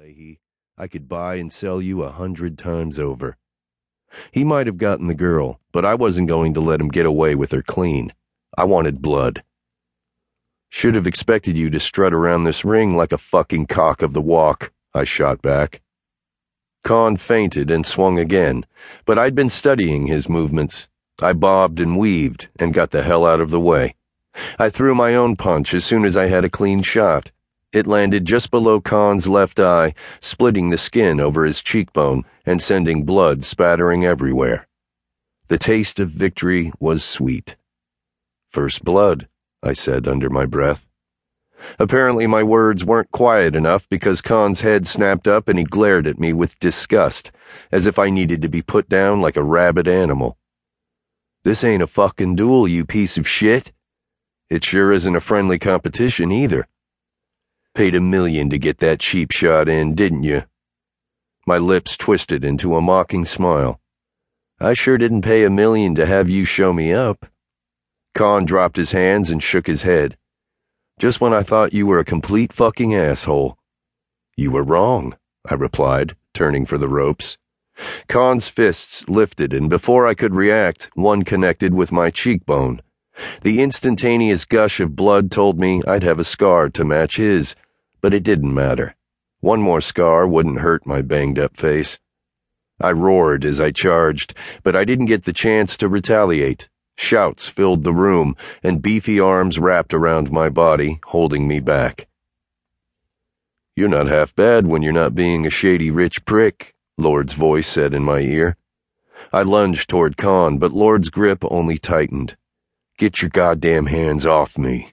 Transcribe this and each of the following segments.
Leahy. I could buy and sell you a hundred times over. He might have gotten the girl, but I wasn't going to let him get away with her clean. I wanted blood. Should have expected you to strut around this ring like a fucking cock of the walk, I shot back. Con feinted and swung again, but I'd been studying his movements. I bobbed and weaved and got the hell out of the way. I threw my own punch as soon as I had a clean shot. It landed just below Con's left eye, splitting the skin over his cheekbone and sending blood spattering everywhere. The taste of victory was sweet. First blood, I said under my breath. Apparently, my words weren't quiet enough because Con's head snapped up and he glared at me with disgust, as if I needed to be put down like a rabid animal. This ain't a fucking duel, you piece of shit. It sure isn't a friendly competition either. Paid a million to get that cheap shot in, didn't you? My lips twisted into a mocking smile. I sure didn't pay a million to have you show me up. Con dropped his hands and shook his head. Just when I thought you were a complete fucking asshole. You were wrong, I replied, turning for the ropes. Con's fists lifted, and before I could react, one connected with my cheekbone. The instantaneous gush of blood told me I'd have a scar to match his, but it didn't matter. One more scar wouldn't hurt my banged up face. I roared as I charged, but I didn't get the chance to retaliate. Shouts filled the room, and beefy arms wrapped around my body, holding me back. You're not half bad when you're not being a shady rich prick, Lord's voice said in my ear. I lunged toward Con, but Lord's grip only tightened. Get your goddamn hands off me,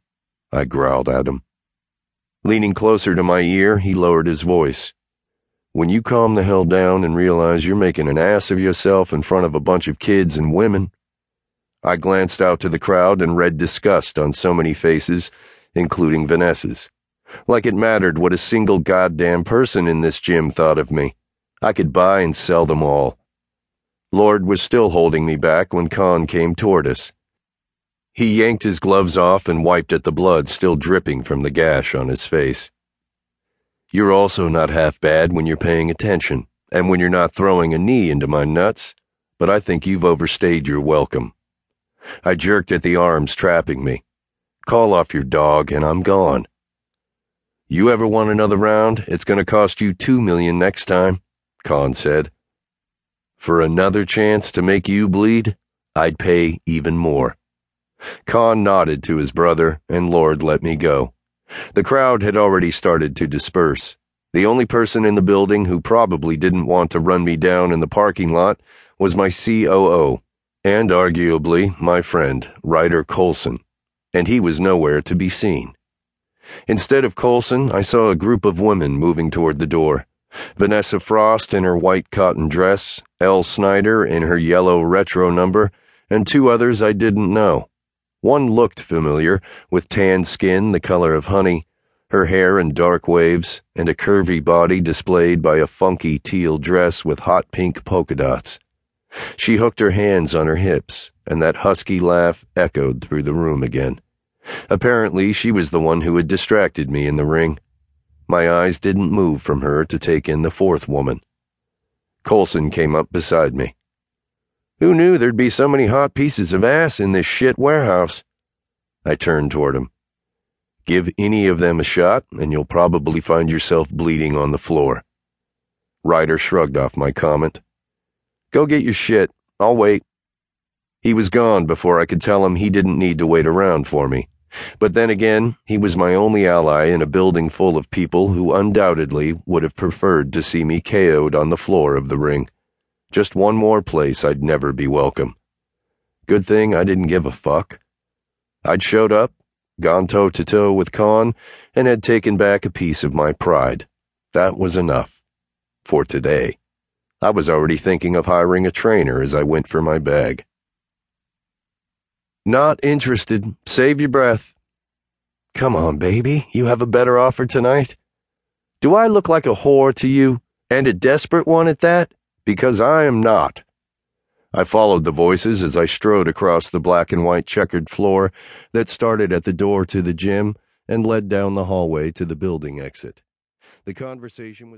I growled at him. Leaning closer to my ear, he lowered his voice. When you calm the hell down and realize you're making an ass of yourself in front of a bunch of kids and women. I glanced out to the crowd and read disgust on so many faces, including Vanessa's. Like it mattered what a single goddamn person in this gym thought of me. I could buy and sell them all. Lord was still holding me back when Con came toward us. He yanked his gloves off and wiped at the blood still dripping from the gash on his face. You're also not half bad when you're paying attention, and when you're not throwing a knee into my nuts, but I think you've overstayed your welcome. I jerked at the arms trapping me. Call off your dog, and I'm gone. You ever want another round? It's going to cost you two million next time, Con said. For another chance to make you bleed, I'd pay even more. Con nodded to his brother, and Lord let me go. The crowd had already started to disperse. The only person in the building who probably didn't want to run me down in the parking lot was my COO, and arguably my friend, Ryder Colson, and he was nowhere to be seen. Instead of Colson, I saw a group of women moving toward the door. Vanessa Frost in her white cotton dress, Elle Snyder in her yellow retro number, and two others I didn't know. One looked familiar, with tan skin the color of honey, her hair in dark waves, and a curvy body displayed by a funky teal dress with hot pink polka dots. She hooked her hands on her hips, and that husky laugh echoed through the room again. Apparently, she was the one who had distracted me in the ring. My eyes didn't move from her to take in the fourth woman. Colson came up beside me. Who knew there'd be so many hot pieces of ass in this shit warehouse? I turned toward him. Give any of them a shot, and you'll probably find yourself bleeding on the floor. Ryder shrugged off my comment. Go get your shit. I'll wait. He was gone before I could tell him he didn't need to wait around for me. But then again, he was my only ally in a building full of people who undoubtedly would have preferred to see me KO'd on the floor of the ring. Just one more place I'd never be welcome. Good thing I didn't give a fuck. I'd showed up, gone toe to toe with Con, and had taken back a piece of my pride. That was enough. For today. I was already thinking of hiring a trainer as I went for my bag. Not interested. Save your breath. Come on, baby. You have a better offer tonight? Do I look like a whore to you, and a desperate one at that? Because I am not. I followed the voices as I strode across the black and white checkered floor that started at the door to the gym and led down the hallway to the building exit. The conversation was